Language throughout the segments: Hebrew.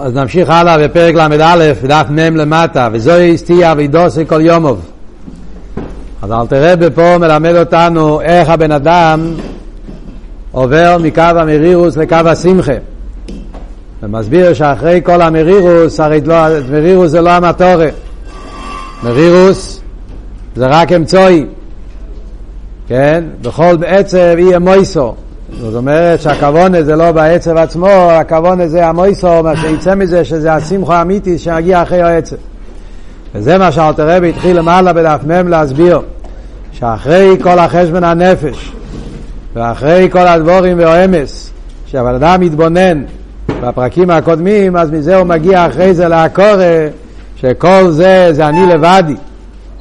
אז נמשיך הלאה בפרק ל"א, דף מ' למטה, וזוהי סטיה אבידוסי כל יומוב. אז אל תראה בפה מלמד אותנו איך הבן אדם עובר מקו המרירוס לקו השמחה. ומסביר שאחרי כל המרירוס, הרי לא, מרירוס זה לא המטורת. מרירוס זה רק אמצעי, כן? בכל עצב יהיה מויסו. זאת אומרת שהכוונה זה לא בעצב עצמו, הכוונה זה המויסו, מה שיצא מזה שזה השמחו האמיתי שמגיע אחרי העצב. וזה מה שאלתר רבי התחיל למעלה בדף מ' להסביר, שאחרי כל החשבון הנפש, ואחרי כל הדבורים והאמס, שהבן אדם מתבונן בפרקים הקודמים, אז מזה הוא מגיע אחרי זה לעקורה, שכל זה זה אני לבדי,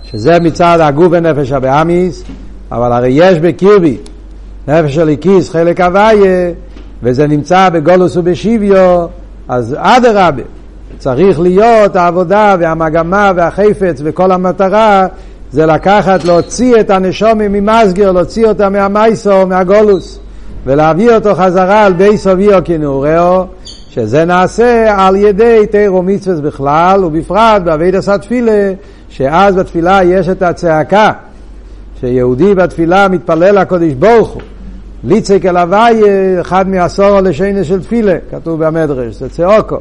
שזה מצד הגוף ונפש הבאמיס, אבל הרי יש בקירבי נפש הליקיס, חלק הוויה, וזה נמצא בגולוס ובשיביו, אז אדרבה, צריך להיות העבודה והמגמה והחפץ וכל המטרה זה לקחת, להוציא את הנשומים ממסגר, להוציא אותה מהמייסו, מהגולוס, ולהביא אותו חזרה על בי סוביו כנעורהו, שזה נעשה על ידי תירו מצווה בכלל, ובפרט בעביד עשה תפילה, שאז בתפילה יש את הצעקה, שיהודי בתפילה מתפלל לקודש ברוך הוא. ליצק אל הוואי, אחד מעשור לשיינה של תפילה, כתוב במדרש, זה צעוקו.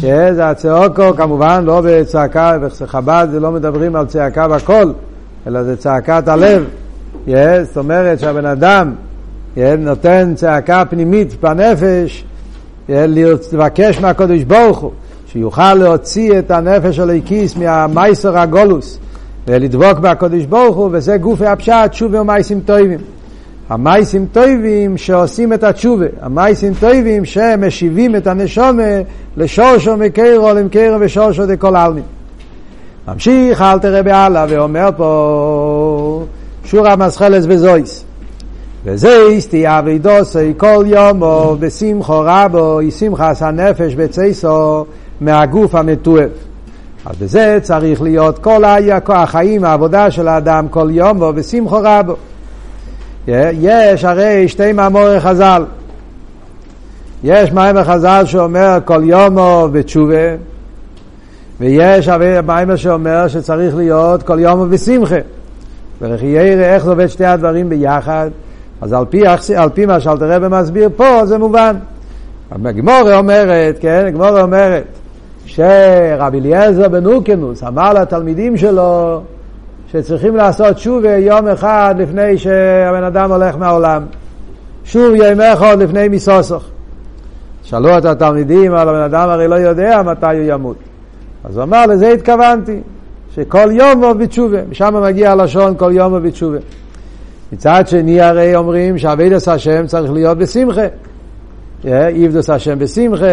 זה הצעוקו, כמובן, לא בצעקה, בחב"ד לא מדברים על צעקה בקול, אלא זה צעקת הלב. זאת אומרת שהבן אדם נותן צעקה פנימית בנפש, לבקש מהקדוש ברוך הוא, שיוכל להוציא את הנפש של הכיס מהמייסר הגולוס, ולדבוק בהקדוש ברוך הוא, וזה גופי הפשט, שוב ומייסים טובים. המייסים טויבים שעושים את התשובה, המייסים טויבים שמשיבים את הנשומה לשורשו מקרו למקרו ושורשו דכל העלמין. ממשיך אל תראה בהלאה ואומר פה שורה מסחלס בזויס. וזה סטייה וידוסי כל יום או בשמחו רבו ישמחס הנפש בצייסו מהגוף המתועב. אז בזה צריך להיות כל החיים, העבודה של האדם כל יום או בשמחו רבו. יש הרי שתי מאמורי חז"ל. יש מאמר חז"ל שאומר כל יומו בתשובה, ויש מאמר שאומר שצריך להיות כל יומו בשמחה. וכי יראה איך זה עובד שתי הדברים ביחד, אז על פי, על פי מה שאלתר רבי מסביר פה זה מובן. הגמורה אומרת, כן, הגמורה אומרת שרבי אליעזר בן אוקנוס אמר לתלמידים שלו שצריכים לעשות שוב יום אחד לפני שהבן אדם הולך מהעולם. שוב יום אחד לפני מסוסוך. שאלו את התלמידים, אבל הבן אדם הרי לא יודע מתי הוא ימות. אז הוא אמר, לזה התכוונתי, שכל יום הוא בתשובה. משם מגיע הלשון כל יום הוא בתשובה. מצד שני הרי אומרים שעבודת השם צריך להיות בשמחה. עבדוס השם בשמחה,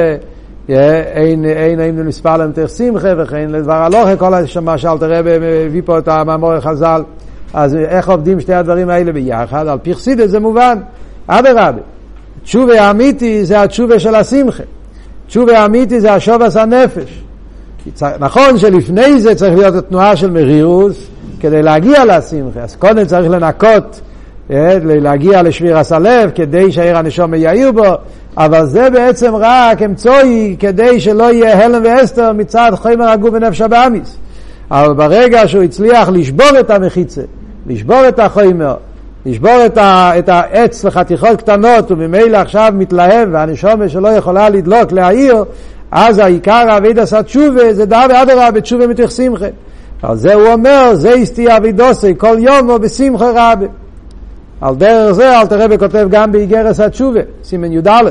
אין אין אין מספר להם תך שמחה וכן לדבר הלוכה, כל מה שאלתר רבי מביא פה את המאמור חז"ל. אז איך עובדים שתי הדברים האלה ביחד? על פי חסידת זה מובן, אדרבה. תשובה האמיתי זה התשובה של השמחה. תשובה האמיתי זה השובס הנפש. נכון שלפני זה צריך להיות התנועה של מרירוס כדי להגיע לשמחה, אז קודם צריך לנקות להגיע לשבירס הלב, כדי שהעיר הנשום יאיר בו, אבל זה בעצם רק אמצעי כדי שלא יהיה הלם ואסתר מצד חומר הגוף ונפש הבאמיס. אבל ברגע שהוא הצליח לשבור את המחיצה, לשבור את החומר, לשבור את, ה, את העץ לחתיכות קטנות, וממילא עכשיו מתלהב, והנשומה שלא יכולה לדלוק, להעיר, אז העיקר אביד עשה תשובה, זה דא ואדרא בתשובה מתוך שמחה. על זה הוא אומר, זה הסתיא אבידוסי, כל יום או בשמחה רבה. על דרך זה אלתר רבי כותב גם באיגרס התשובה, סימן י"א.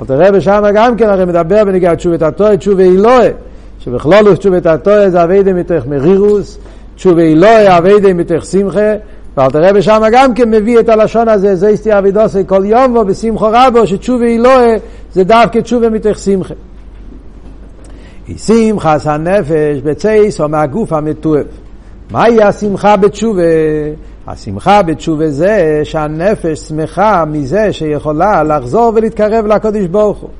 אלתר רבי שם גם כן הרי מדבר בנגיע תשובת התועה, תשובה אילוה, שבכלולוס תשובת התועה זה אביידה מתוך מרירוס, תשובה אילוה אביידה מתוך שמחה, ואלתר רבי שם גם כן מביא את הלשון הזה, זה הסתיא אבידוסי כל יום בו בשמחו רבו, שתשובה אילוה זה דווקא תשובה מתוך שמחה. שמחס הנפש בצייס או מהגוף המתועב. מהי השמחה בתשובה? השמחה בתשובה זה שהנפש שמחה מזה שיכולה לחזור ולהתקרב לקדוש ברוך הוא.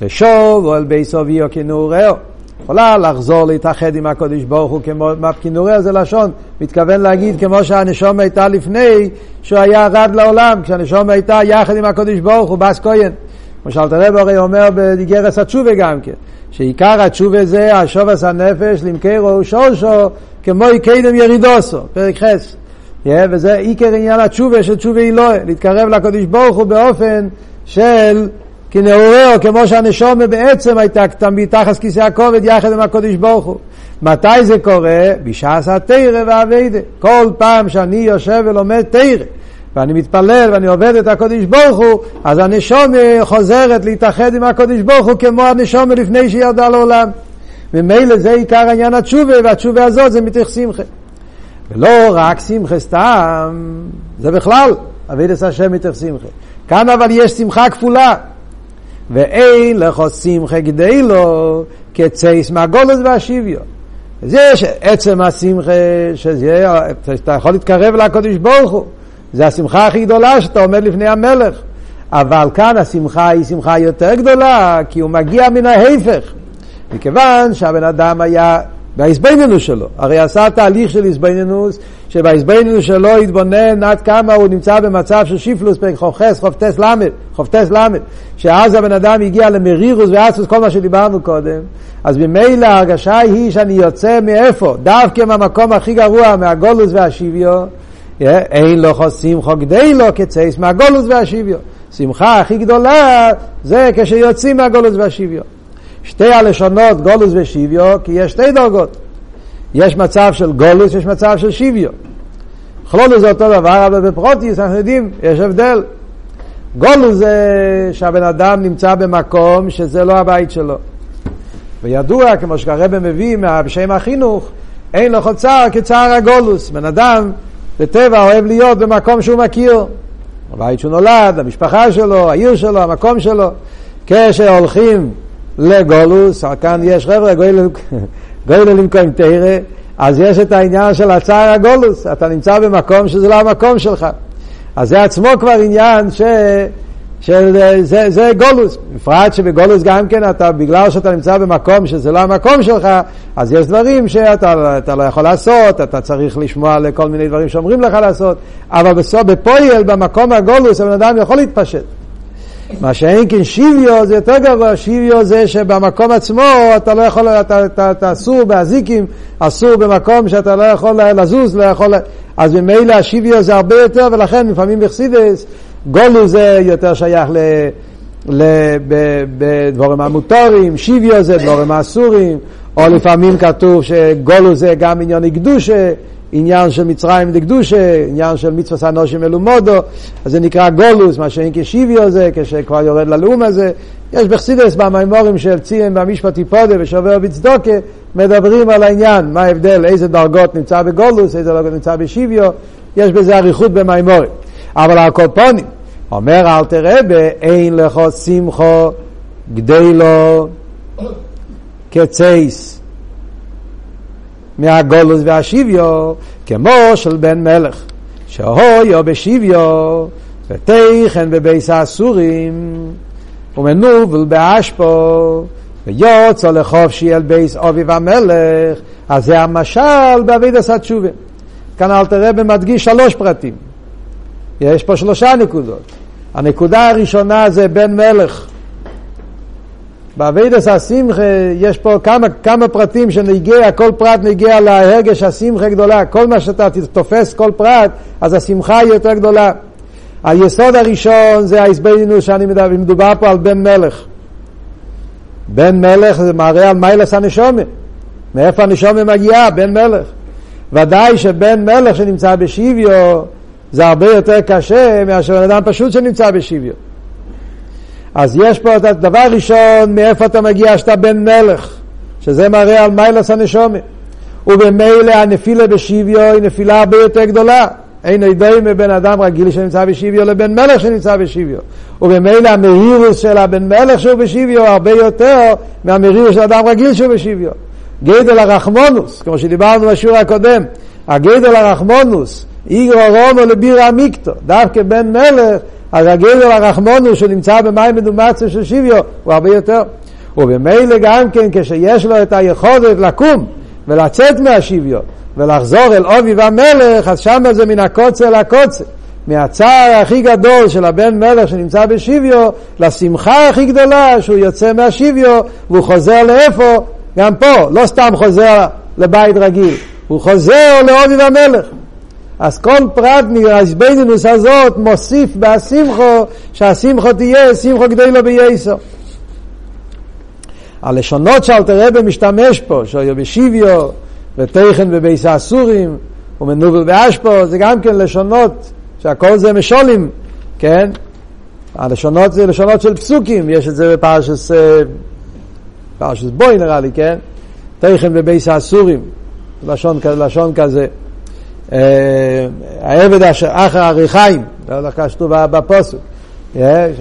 ושוב על בי סוביו כנעורהו. יכולה לחזור להתאחד עם הקדוש ברוך הוא, כמו, כנעורהו זה לשון, מתכוון להגיד כמו שהנשום הייתה לפני שהוא היה רד לעולם, כשהנשום הייתה יחד עם הקדוש ברוך הוא, בס כהן. כמו שאלת רב הרי אומר בגרס התשובה גם כן, שעיקר התשובה זה השובס הנפש למכרו שורשו כמו קדם ירידוסו, פרק חס. Yeah, וזה עיקר עניין התשובה של תשובה אלוהי, להתקרב לקדוש ברוך הוא באופן של כנעורר, כמו שהנשום בעצם הייתה תמיד תחת כיסא הכובד יחד עם הקדוש ברוך הוא. מתי זה קורה? בשעס התרא והאביידה. כל פעם שאני יושב ולומד תרא, ואני מתפלל ואני עובד את הקודש ברוך הוא, אז הנשום חוזרת להתאחד עם הקודש ברוך הוא כמו הנשום לפני שירדה לעולם. ממילא זה עיקר עניין התשובה, והתשובה הזאת זה מתוך שמחה. ולא רק שמחה סתם, זה בכלל, אבידס השם מתוך שמחה. כאן אבל יש שמחה כפולה. ואין לך שמחה גדי לו כצייס מהגולוס והשיביו. אז יש עצם השמחה, שאתה יכול להתקרב לקודש ברוך הוא. זה השמחה הכי גדולה שאתה עומד לפני המלך. אבל כאן השמחה היא שמחה יותר גדולה, כי הוא מגיע מן ההפך. מכיוון שהבן אדם היה בהסבנינוס שלו. הרי עשה תהליך של הסבנינוס, שבהסבנינוס שלו התבונן עד כמה הוא נמצא במצב של שיפלוס, פרק חופכס, חופטס למד, חופטס למד, שאז הבן אדם הגיע למרירוס ואצוס, כל מה שדיברנו קודם. אז ממילא ההרגשה היא שאני יוצא מאיפה? דווקא מהמקום הכי גרוע, מהגולוס והשיביו. אין לו חוסים חוגדי לו כצייס מהגולוס והשיביו. שמחה הכי גדולה זה כשיוצאים מהגולוס והשיביו. שתי הלשונות גולוס ושיביו, כי יש שתי דרגות. יש מצב של גולוס, יש מצב של שיביו. כלולוס זה אותו דבר, אבל בפרוטיס אנחנו יודעים, יש הבדל. גולוס זה שהבן אדם נמצא במקום שזה לא הבית שלו. וידוע, כמו שכרבא מביא בשם החינוך, אין לו צער כצער הגולוס. בן אדם בטבע אוהב להיות במקום שהוא מכיר. הבית שהוא נולד, המשפחה שלו, העיר שלו, המקום שלו. כשהולכים לגולוס, כאן יש חבר'ה, גוילה למקום תרא, אז יש את העניין של הצער הגולוס, אתה נמצא במקום שזה לא המקום שלך. אז זה עצמו כבר עניין ש... של, זה, זה גולוס, בפרט שבגולוס גם כן אתה, בגלל שאתה נמצא במקום שזה לא המקום שלך, אז יש דברים שאתה לא יכול לעשות, אתה צריך לשמוע לכל מיני דברים שאומרים לך לעשות, אבל בסוף, בפועל, במקום הגולוס, הבן אדם יכול להתפשט. מה שאין כן שיביו זה יותר גרוע, שיביו זה שבמקום עצמו אתה לא יכול, אתה, אתה, אתה אסור באזיקים, אסור במקום שאתה לא יכול לזוז, לא יכול, אז ממילא השיביו זה הרבה יותר, ולכן לפעמים בחסידס, גולו זה יותר שייך ל... בדבורים המוטורים, שיביו זה דבורים האסורים, או לפעמים כתוב שגולו זה גם עניין קדושה, עניין של מצרים דקדושה, עניין של מצווה אנושים מלומודו, אז זה נקרא גולוס, מה שאין כשיביו זה, כשכבר יורד ללאום הזה. יש בחסידס במימורים של ציין במשפט היפודה ושובר בצדוקה, מדברים על העניין, מה ההבדל, איזה דרגות נמצא בגולוס, איזה דרגות נמצא בשיביו, יש בזה אריכות במימורים. אבל הקופונים, אומר אל תראה אין לך שמחו גדלו כצייס. מהגולוס והשיביו, כמו של בן מלך, שהויו בשיביו, ותכן בביס האסורים, ומנובל באשפו, ויוצא לחופשי אל ביס אביב המלך, אז זה המשל באבידס התשובה. כאן אלתר רבי מדגיש שלוש פרטים. יש פה שלושה נקודות. הנקודה הראשונה זה בן מלך. באבידס השמחה יש פה כמה, כמה פרטים שנגיע, כל פרט נגיע להרגש השמחה גדולה. כל מה שאתה תופס כל פרט, אז השמחה היא יותר גדולה. היסוד הראשון זה ההסברינוס שאני מדבר, מדובר פה על בן מלך. בן מלך זה מראה על מיילס הנשומה. מאיפה הנשומה מגיעה? בן מלך. ודאי שבן מלך שנמצא בשוויו זה הרבה יותר קשה מאשר בן אדם פשוט שנמצא בשוויו. אז יש פה את הדבר ראשון, מאיפה אתה מגיע שאתה בן מלך, שזה מראה על מיילס הנשומה. ובמילא הנפילה בשוויו היא נפילה הרבה יותר גדולה. אין עדי מבן אדם רגיל שנמצא בשוויו לבן מלך שנמצא בשוויו. ובמילא המהירוס של הבן מלך שהוא בשוויו הרבה יותר מהמהירוס של אדם רגיל שהוא בשוויו. גדל הרחמונוס, כמו שדיברנו בשיעור הקודם, הגדל הרחמונוס, איגרו רומו לבירה מיקטו, דווקא בן מלך אז הגדר הרחמונו שנמצא במים מדומציה של שיביו הוא הרבה יותר. ובמילא גם כן כשיש לו את היכולת לקום ולצאת מהשיביו ולחזור אל אובי והמלך, אז שם זה מן הקוצר לקוצר. מהצער הכי גדול של הבן מלך שנמצא בשוויו, לשמחה הכי גדולה שהוא יוצא מהשוויו והוא חוזר לאיפה? גם פה, לא סתם חוזר לבית רגיל, הוא חוזר לאוביב המלך. אז כל פרט מהעזבנינוס הזאת מוסיף בהשמחו, שהשמחו תהיה שמחו גדולו בייסו. הלשונות שאלתר רבי משתמש פה, שהיו בשיביו, ותכן בביס האסורים, ומנובל באשפו, זה גם כן לשונות, שהכל זה משולים, כן? הלשונות זה לשונות של פסוקים, יש את זה בפרשס, פרשס בוי נראה לי, כן? תכן בביס האסורים, לשון, לשון כזה. העבד אשר אחר הריחיים, זה לא כתוב בפוסק.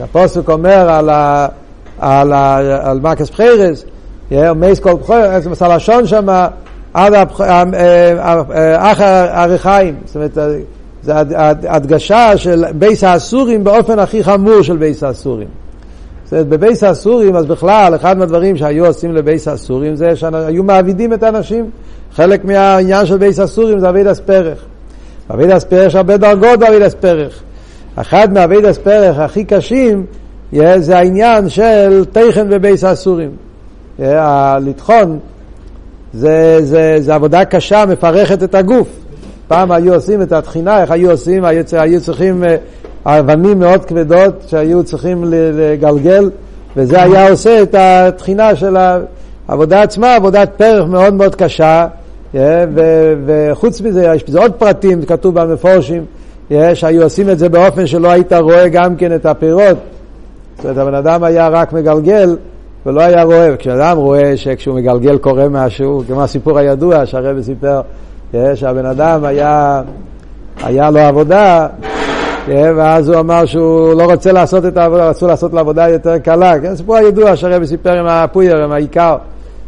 הפוסק אומר על, ה, על, על מקס בחרס, מייס כל בחרס, אז הלשון שם עד אחר הריחיים, זאת אומרת, זה הדגשה של בייס האסורים באופן הכי חמור של בייס האסורים. זאת אומרת, בבייס האסורים, אז בכלל, אחד מהדברים שהיו עושים לבייס האסורים זה שהיו מעבידים את האנשים. חלק מהעניין של בייס אסורים זה אבידס פרח. אבידס פרח הרבה דרגות באבידס פרח. אחד מאבידס פרח הכי קשים זה העניין של תכן בבייס אסורים. לטחון זה, זה, זה עבודה קשה, מפרכת את הגוף. פעם היו עושים את התחינה, איך היו עושים? היו, היו צריכים אה, אבנים מאוד כבדות שהיו צריכים לגלגל, וזה היה עושה את התחינה של העבודה עצמה, עבודת פרח מאוד מאוד קשה, וחוץ מזה, יש בזה עוד פרטים, כתוב במפורשים, שהיו עושים את זה באופן שלא היית רואה גם כן את הפירות. זאת אומרת, הבן אדם היה רק מגלגל ולא היה רואה. כשאדם רואה שכשהוא מגלגל קורה משהו, כמו הסיפור הידוע שהרבי סיפר, שהבן אדם היה, היה לו עבודה, ואז הוא אמר שהוא לא רוצה לעשות את העבודה, רצו לעשות לו עבודה יותר קלה. כן, סיפור הידוע שהרבי סיפר עם הפויר, עם העיקר,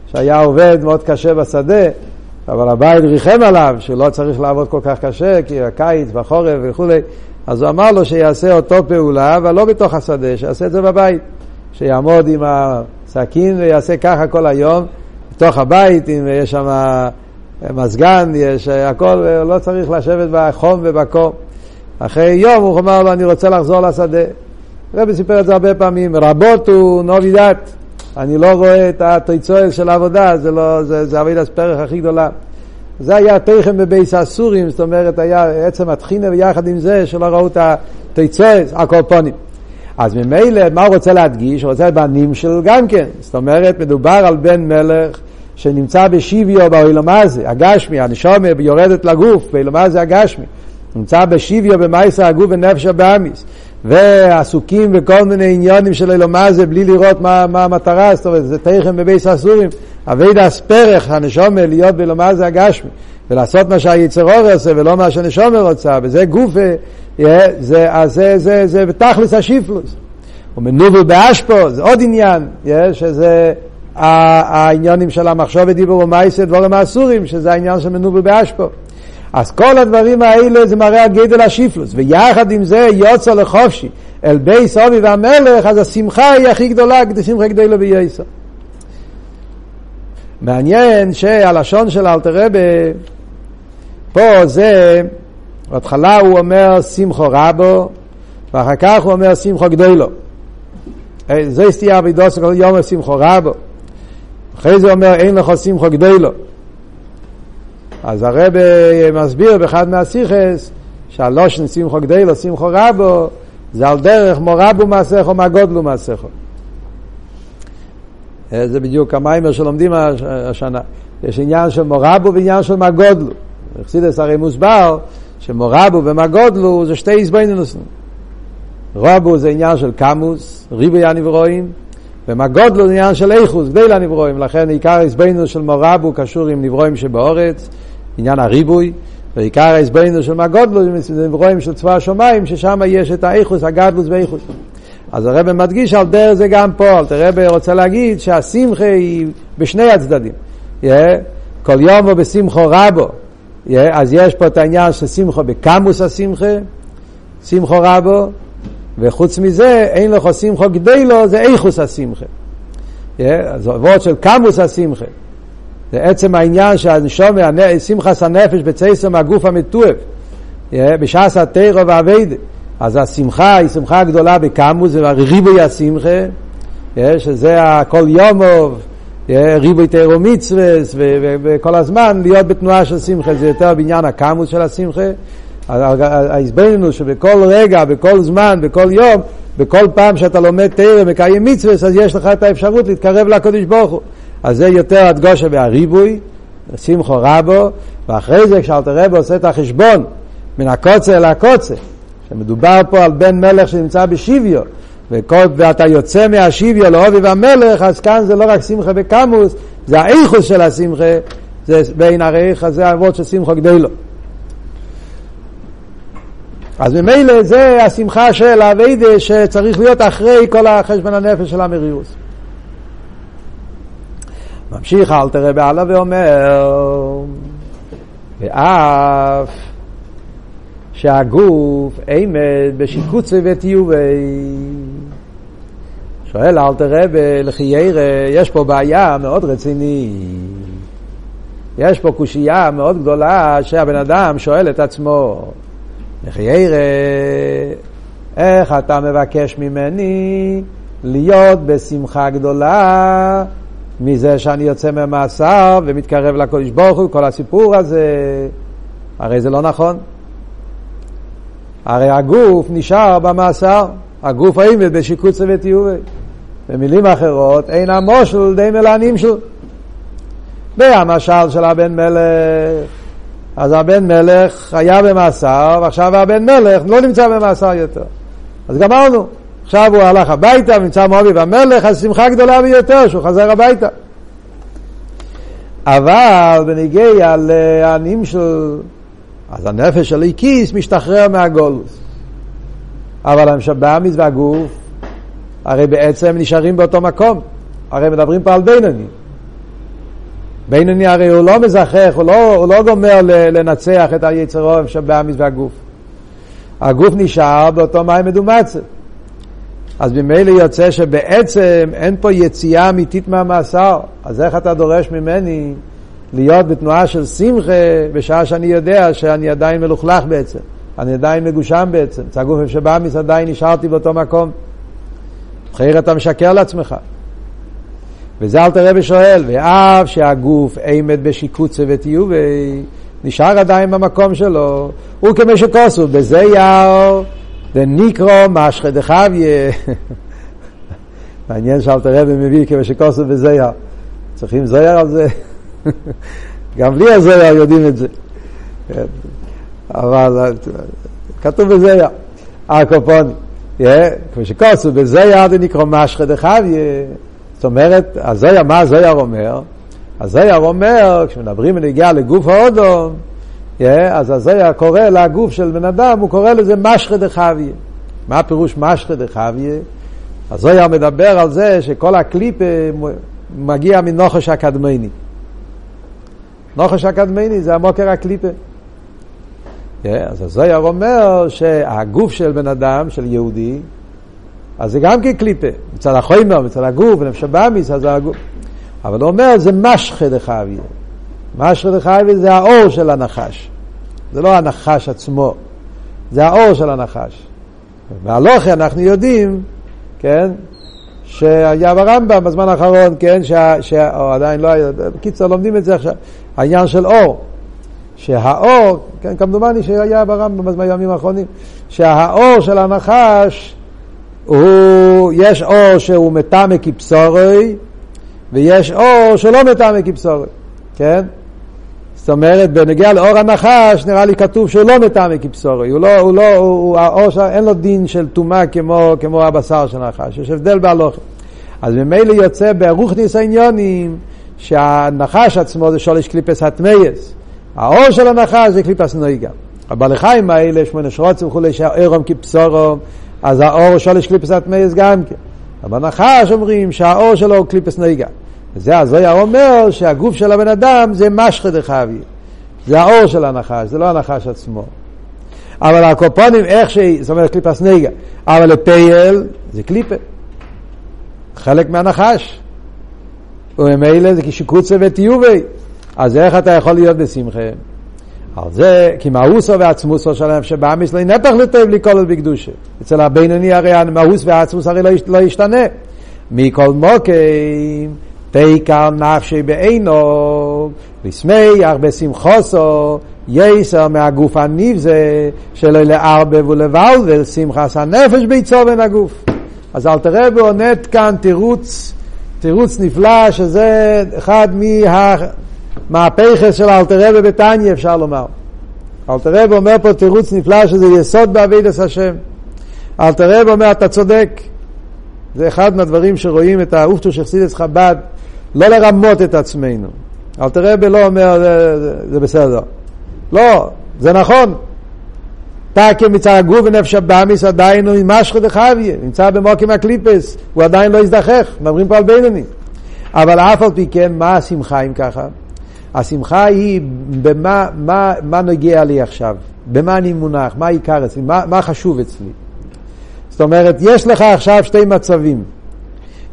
שהיה עובד מאוד קשה בשדה. אבל הבית ריחם עליו שלא צריך לעבוד כל כך קשה, כי הקיץ והחורף וכולי, אז הוא אמר לו שיעשה אותו פעולה, אבל לא בתוך השדה, שיעשה את זה בבית. שיעמוד עם הסכין ויעשה ככה כל היום, בתוך הבית, אם יש שם מזגן, יש הכל, לא צריך לשבת בחום ובקור. אחרי יום הוא אמר לו, אני רוצה לחזור לשדה. הרבי סיפר את זה הרבה פעמים, רבות הוא נובי דת. אני לא רואה את התיצועל של העבודה, זה, לא, זה, זה אבידס פרח הכי גדולה. זה היה תכן בבייס הסורים, זאת אומרת, היה עצם התחינה ויחד עם זה שלא ראו את התיצועל, הקורפונים. אז ממילא, מה הוא רוצה להדגיש? הוא רוצה בנים של גם כן. זאת אומרת, מדובר על בן מלך שנמצא בשיביו באוילום הזה, הגשמי, הנשומה יורדת לגוף, באוילום הזה הגשמי. נמצא בשיביו במייסר הגוף ונפש הבאמיס. ועסוקים בכל מיני עניונים של אלומה זה בלי לראות מה, מה המטרה, זאת אומרת, זה תכן בבייס אסורים, אבי דס פרח, הנשומה, להיות באלומה זה הגשמי, ולעשות מה שהיצר אור עושה ולא מה שהנשומה רוצה, וזה גוף, זה, זה, זה, זה, זה בתכלס השיפלוס. ומנובל באשפו, זה עוד עניין, שזה העניינים של המחשוב ודיבור ומייסד דבורים האסורים, שזה העניין של מנובל באשפו. אז כל הדברים האלה זה מראה הגדל השיפלוס, ויחד עם זה יוצא לחופשי אל בי סובי והמלך, אז השמחה היא הכי גדולה, כדי שמחה גדולה בייסר. מעניין שהלשון של אלתר רבה, פה זה, בהתחלה הוא אומר שמחו רבו, ואחר כך הוא אומר שמחו גדולו. זה סטייה אבידוס יום שמחו רבו. אחרי זה אומר אין לך שמחו גדולו. אז הרב מסביר באחד מהסיכס שהלושן שמחו גדלו, שמחו רבו, זה על דרך מורבו מעשיכו, מהגודלו מעשיכו. זה בדיוק המיימר שלומדים השנה. יש עניין של מורבו ועניין של מגודלו. אכסידס הרי מוסבר שמורבו ומגודלו זה שתי איזבנינוסים. רבו זה עניין של קמוס, ריבוי הנברואים, ומגודלו זה עניין של איכוס, גדל הנברואים. לכן עיקר איזבנינוס של מורבו קשור עם נברואים שבאורץ. עניין הריבוי, ועיקר ההסברנו של מהגודלו זה נברואים של צבא השמיים, ששם יש את האיכוס, הגדלוס ואיכוס. אז הרב מדגיש על דרך זה גם פה, הרב רוצה להגיד שהשמחה היא בשני הצדדים. Yeah, כל יום הוא בשמחו רבו. Yeah, אז יש פה את העניין של שמחו בקמוס השמחה, שמחו רבו, וחוץ מזה אין לך שמחו גדלו, זה איכוס השמחה. Yeah, אז עבוד של קמוס השמחה. זה עצם העניין שהנשום, שמחס הנפש בצייסר מהגוף המתועב. בש"ס התרא והאביידה. אז השמחה היא שמחה גדולה בקמוס, זה ריבוי השמחה, שזה כל יומוב, ריבוי תירו מצווה, וכל הזמן להיות בתנועה של שמחה, זה יותר בעניין הקמוס של השמחה. ההסברנו שבכל רגע, בכל זמן, בכל יום, בכל פעם שאתה לומד תרא, מקיים מצווה, אז יש לך את האפשרות להתקרב לקדוש ברוך הוא. אז זה יותר הדגושה והריבוי, שמחו רבו, ואחרי זה כשאלתר רב עושה את החשבון מן הקוצר אל הקוצר, שמדובר פה על בן מלך שנמצא בשוויו, וכל, ואתה יוצא מהשוויו לאובי המלך, אז כאן זה לא רק שמחה וקמוס, זה האיכוס של השמחה, זה בין הריח הזה האבות של שמחה גדלו. אז ממילא זה השמחה של האביידה שצריך להיות אחרי כל החשבון הנפש של המרירוס. ממשיך אל תראה בעלה ואומר, ואף שהגוף עמד בשיקוצי וטיובי. שואל אל תראה בלחיירה, יש פה בעיה מאוד רצינית. יש פה קושייה מאוד גדולה שהבן אדם שואל את עצמו, לחיירה, איך אתה מבקש ממני להיות בשמחה גדולה מזה שאני יוצא ממאסר ומתקרב לקודש ברוך הוא, כל הסיפור הזה, הרי זה לא נכון. הרי הגוף נשאר במאסר, הגוף העימד בשיקוצה וטיובי. במילים אחרות, אין המושל די מלענים שלו. והמשל של הבן מלך, אז הבן מלך היה במאסר, ועכשיו הבן מלך לא נמצא במאסר יותר. אז גמרנו. עכשיו הוא הלך הביתה ונמצא מובי במלך, אז שמחה גדולה ביותר שהוא חזר הביתה. אבל בניגיע לענים של... אז הנפש של איקיס משתחרר מהגולוס. אבל המשבאמיס והגוף, הרי בעצם נשארים באותו מקום. הרי מדברים פה על בינוני. בינוני הרי הוא לא מזכח, הוא לא, הוא לא גומר לנצח את היצרו המשבאמיס והגוף. הגוף נשאר באותו מים מדומצת. אז ממילא יוצא שבעצם אין פה יציאה אמיתית מהמאסר. אז איך אתה דורש ממני להיות בתנועה של שמחה בשעה שאני יודע שאני עדיין מלוכלך בעצם, אני עדיין מגושם בעצם, צגוף שבאמיס עדיין נשארתי באותו מקום. אחרי אתה משקר לעצמך. וזה אל תראה ושואל, ואף שהגוף עמד בשיקוצה וטיובי, נשאר עדיין במקום שלו, הוא כמו שכוסו, בזה יאו, דניקרו משכה דחביה. מעניין שאלת הרבי מביא כמו שכוסו בזייר. צריכים זייר על זה? גם בלי הזייר יודעים את זה. אבל כתוב בזייר. הקופונים. כמו שכוסו בזייר דניקרו משכה דחביה. זאת אומרת, הזייר, מה הזייר אומר? הזייר אומר, כשמדברים בנגיעה לגוף האודום, אז הזיה קורא לגוף של בן אדם, הוא קורא לזה משחה דחביה. מה הפירוש משחה דחביה? הזויה מדבר על זה שכל הקליפה מגיע מנוחש הקדמני. נוחש הקדמני זה המוקר הקליפה. אז הזויה אומר שהגוף של בן אדם, של יהודי, אז זה גם כקליפה. מצד החומר, מצד הגוף, נפש הבאמיס, אז הגוף. אבל הוא אומר, זה משחה דחביה. משחה דחביה זה האור של הנחש. זה לא הנחש עצמו, זה האור של הנחש. והלוכי אנחנו יודעים, כן, שהיה ברמב"ם בזמן האחרון, כן, שה, שה, או עדיין לא היה, בקיצור לומדים את זה עכשיו, העניין של אור, שהאור, כן, כמדומני שהיה ברמב"ם בזמן הימים האחרונים, שהאור של הנחש, הוא, יש אור שהוא מטעמי כבשורי, ויש אור שלא מטעמי כבשורי, כן? זאת אומרת, בנוגע לעור הנחש, נראה לי כתוב שהוא לא מטמא כבשרו, הוא לא, הוא לא, הוא, העור אין לו דין של טומאה כמו, כמו הבשר של הנחש, יש הבדל בהלכה. אז ממילא יוצא ברוחניות העניינים, שהנחש עצמו זה שלוש קליפות הטמאות, העור של הנחש זה קליפת נוגה. הבעלי חיים האלה, שמונה שרצים וכולי, שעורם כבשרם, אז העור שלוש קליפות הטמאות גם כן. אבל הנחש אומרים שהעור שלו הוא קליפת נוגה. וזה הזויה אומר שהגוף של הבן אדם זה משחה דחבי. זה האור של הנחש, זה לא הנחש עצמו. אבל הקופונים, איך שהיא, זאת אומרת קליפס נגע, אבל לפייל זה קליפה. חלק מהנחש. וממילא זה כשקוצה וטיובי. אז איך אתה יכול להיות בשמחה? על זה, כי מאוסו ועצמוסו של הנפש שבאמיס לא נפח לטוב לי כל בקדושה. אצל הבינוני הרי המאוס והעצמוס הרי לא, לא ישתנה. מכל מוקים, תיקר נפשי בעינו, לשמח בשמחוסו, יסר מהגוף הנבזה, שלא לערבב ולבלבל שמחס הנפש ביצו בין הגוף. אז אל תראה בעונת כאן תירוץ, תירוץ נפלא, שזה אחד מה... מהפכס של אלתרבה בתניא אפשר לומר. אלתרבה אומר פה תירוץ נפלא שזה יסוד בעבידת השם. אלתרבה אומר אתה צודק. זה אחד מהדברים שרואים את האופטו של חסידס חב"ד, לא לרמות את עצמנו. אלתרבה לא אומר זה, זה, זה בסדר. לא, זה נכון. תקי מצד הגוף ונפש הבאמיס עדיין הוא משכו דחביה, נמצא במוקים הקליפס, הוא עדיין לא הזדחך, מדברים פה על בינוני. אבל אף על פי כן, מה השמחה אם ככה? השמחה היא במה מה, מה נוגע לי עכשיו, במה אני מונח, מה העיקר אצלי, מה, מה חשוב אצלי. זאת אומרת, יש לך עכשיו שתי מצבים.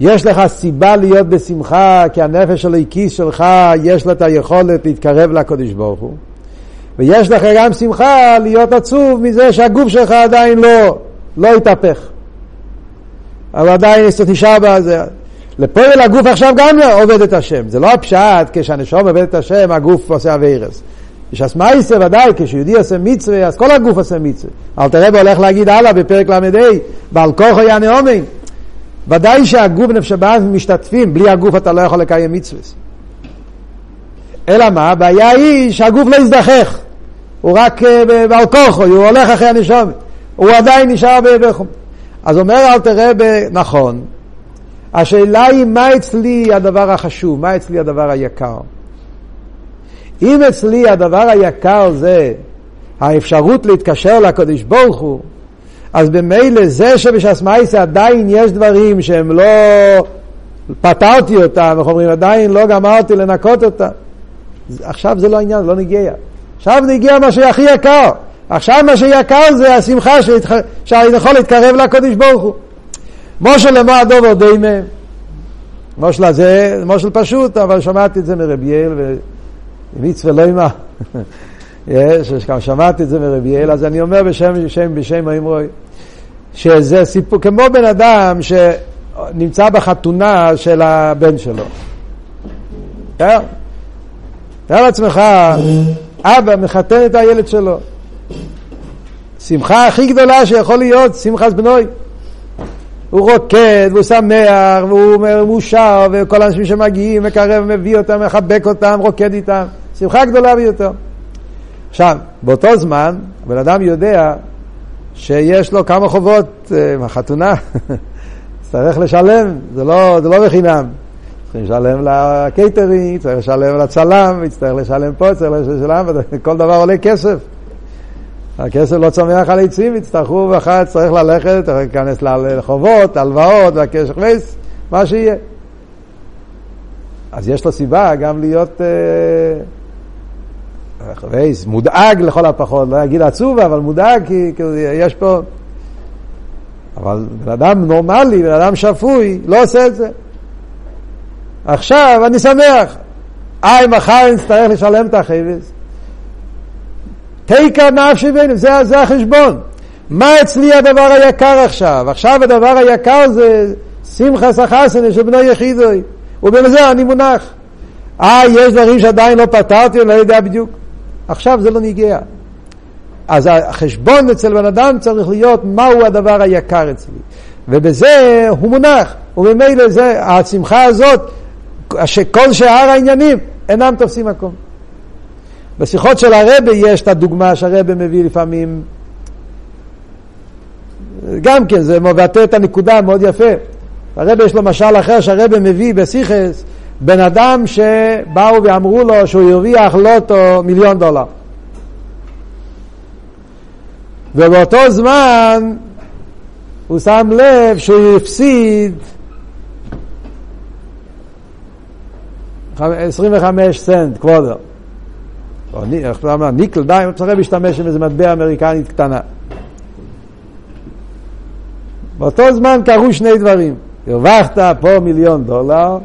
יש לך סיבה להיות בשמחה, כי הנפש הלויקיס שלך, יש לה את היכולת להתקרב לקדוש ברוך הוא. ויש לך גם שמחה להיות עצוב מזה שהגוף שלך עדיין לא, לא התהפך. אבל עדיין נשאר בזה. לפועל הגוף עכשיו גם עובד את השם. זה לא הפשט, כשהנשום עובד את השם, הגוף עושה אביירס. יש אסמאיסה ודאי, כשיהודי עושה מצווה, אז כל הגוף עושה מצווה. אל תראה והולך להגיד הלאה בפרק ל"ה, בעל כוחו יענה אומן. ודאי שהגוף ונפש הבאס משתתפים, בלי הגוף אתה לא יכול לקיים מצווה. אלא מה? הבעיה היא שהגוף לא יזדחך. הוא רק אה, בעל כוחו, הוא הולך אחרי הנשום. הוא עדיין נשאר בחום. אז אומר אל תראה, נכון, השאלה היא מה אצלי הדבר החשוב, מה אצלי הדבר היקר. אם אצלי הדבר היקר זה האפשרות להתקשר לקדוש ברוך הוא, אז במילא זה שבש"ס מייסה עדיין יש דברים שהם לא פתרתי אותם, איך אומרים, עדיין לא גמרתי לנקות אותם. עכשיו זה לא העניין, לא נגיע. עכשיו נגיע מה שהכי יקר. עכשיו מה שיקר זה השמחה שאני יכול להתקרב לקדוש ברוך הוא. מושל למה הדובר דיימה. מושל הזה, מושל פשוט, אבל שמעתי את זה מרבי יעל ומצווה לא אימה. גם שמעתי את זה מרבי יעל, אז אני אומר בשם, בשם, בשם האמרוי, שזה סיפור, כמו בן אדם שנמצא בחתונה של הבן שלו. תאר, תאר לעצמך, אבא מחתן את הילד שלו. שמחה הכי גדולה שיכול להיות, שמחת בנוי. הוא רוקד, והוא שמח, והוא מאושר, וכל האנשים שמגיעים, מקרב, מביא אותם, מחבק אותם, רוקד איתם. שמחה גדולה ביותר. עכשיו, באותו זמן, הבן אדם יודע שיש לו כמה חובות אה, יצטרך לשלם, זה לא, זה לא בחינם. צריך לשלם לקייטרינג, צריך לשלם לצלם, יצטרך לשלם פה, צריך לשלם, כל דבר עולה כסף. הכסף לא צומח על עצים, יצטרכו ואחר צריך ללכת, להיכנס לחובות, הלוואות, והקשר וייס, מה שיהיה. אז יש לו סיבה גם להיות וייס, אה, מודאג לכל הפחות, לא אגיד עצוב, אבל מודאג, כי, כי יש פה... אבל בן אדם נורמלי, בן אדם שפוי, לא עושה את זה. עכשיו אני שמח. איי, מחר נצטרך לשלם את החייבס. תיקה נפשי ביניהם, זה, זה החשבון. מה אצלי הדבר היקר עכשיו? עכשיו הדבר היקר זה שמחה סחסנה של בני יחידוי, ובזה אני מונח. אה, יש דברים שעדיין לא פתרתי, אני לא יודע בדיוק. עכשיו זה לא נגיע. אז החשבון אצל בן אדם צריך להיות מהו הדבר היקר אצלי. ובזה הוא מונח, וממילא זה, השמחה הזאת, שכל שאר העניינים אינם תופסים מקום. בשיחות של הרבה יש את הדוגמה שהרבה מביא לפעמים, גם כן, זה מבטא את הנקודה מאוד יפה. הרבה יש לו משל אחר שהרבה מביא בסיכס, בן אדם שבאו ואמרו לו שהוא ירוויח לוטו מיליון דולר. ובאותו זמן הוא שם לב שהוא הפסיד 25 סנט קוודו. או איך אתה אומר, ניקל, די, הוא צריך להשתמש עם איזה מטבע אמריקנית קטנה. באותו זמן קרו שני דברים. הרווחת פה מיליון דולר,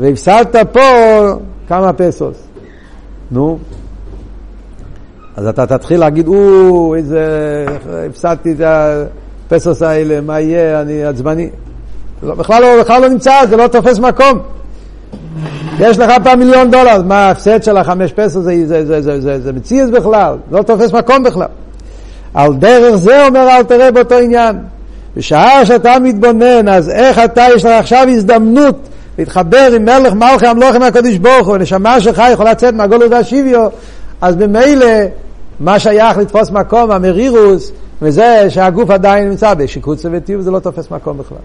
והפסדת פה כמה פסוס. נו. אז אתה תתחיל להגיד, או, איזה, הפסדתי את הפסוס האלה, מה יהיה, אני עצבני. לא, בכלל, לא, בכלל לא נמצא, זה לא תופס מקום. יש לך פעם מיליון דולר, מה ההפסד של החמש פסו זה, זה, זה, זה, זה, זה מציאס בכלל, לא תופס מקום בכלל. על דרך זה אומר אל תראה באותו עניין. בשעה שאתה מתבונן, אז איך אתה, יש לך עכשיו הזדמנות להתחבר עם מלך מלכי המלוכים הקדוש ברוך הוא, ונשמה שלך יכולה לצאת מהגולות והשיביו, אז במילא מה שייך לתפוס מקום, המרירוס, וזה שהגוף עדיין נמצא בשיקוץ וטיוב, זה לא תופס מקום בכלל.